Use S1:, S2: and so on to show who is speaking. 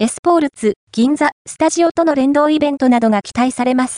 S1: エスポールツ、銀座、スタジオとの連動イベントなどが期待されます。